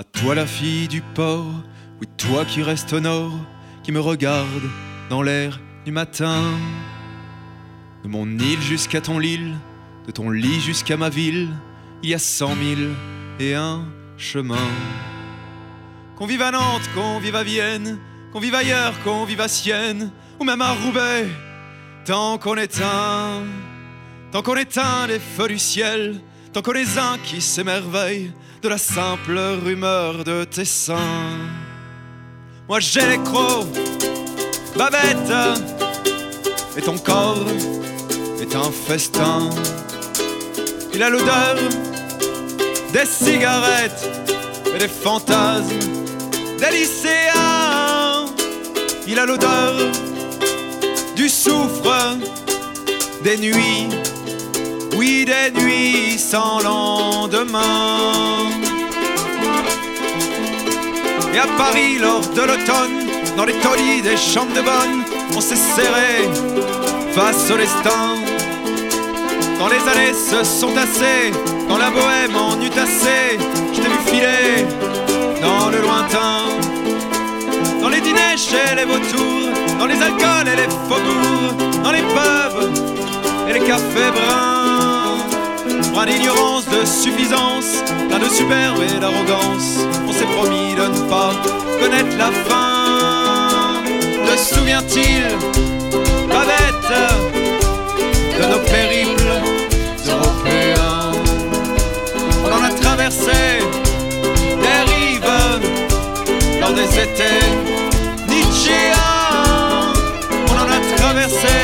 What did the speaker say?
À toi la fille du port, oui toi qui restes au nord, qui me regarde dans l'air du matin. De mon île jusqu'à ton île, de ton lit jusqu'à ma ville, il y a cent mille et un chemins. Qu'on vive à Nantes, qu'on vive à Vienne, qu'on vive ailleurs, qu'on vive à Sienne, ou même à Roubaix, tant qu'on éteint, tant qu'on éteint les feux du ciel, tant qu'on est un qui s'émerveille de la simple rumeur de tes seins. Moi j'ai les crocs, Babette, et ton corps est un festin. Il a l'odeur des cigarettes et des fantasmes des lycéens. Il a l'odeur du soufre des nuits, oui des nuits sans lendemain. Et à Paris, lors de l'automne, dans les tollis des chambres de bonne, on s'est serré face au destin. Quand les allées se sont tassées, quand la bohème en eut assez, je t'ai vu filer dans le lointain. Dans les dîners chez les vautours, dans les alcools et les faubourgs, dans les pubs et les cafés bruns. Pas d'ignorance, de suffisance, plein de superbe et d'arrogance. On s'est promis de ne pas connaître la fin. Te souvient-il, la bête, de nos périples européens? On en a traversé des rives lors des étés Nietzschéens. On en a traversé